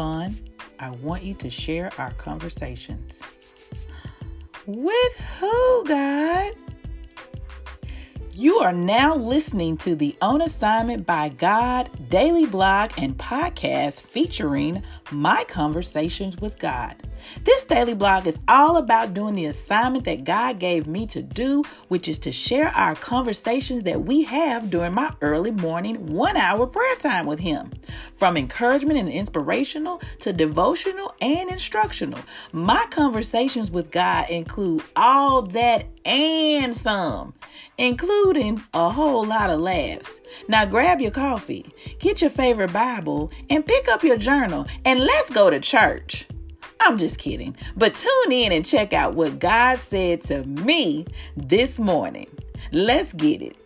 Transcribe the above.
Fon, I want you to share our conversations. With who, God? You are now listening to the On Assignment by God daily blog and podcast featuring my conversations with God. This daily blog is all about doing the assignment that God gave me to do, which is to share our conversations that we have during my early morning one hour prayer time with Him. From encouragement and inspirational to devotional and instructional, my conversations with God include all that and some, including a whole lot of laughs. Now grab your coffee, get your favorite Bible, and pick up your journal, and let's go to church. I'm just kidding. But tune in and check out what God said to me this morning. Let's get it.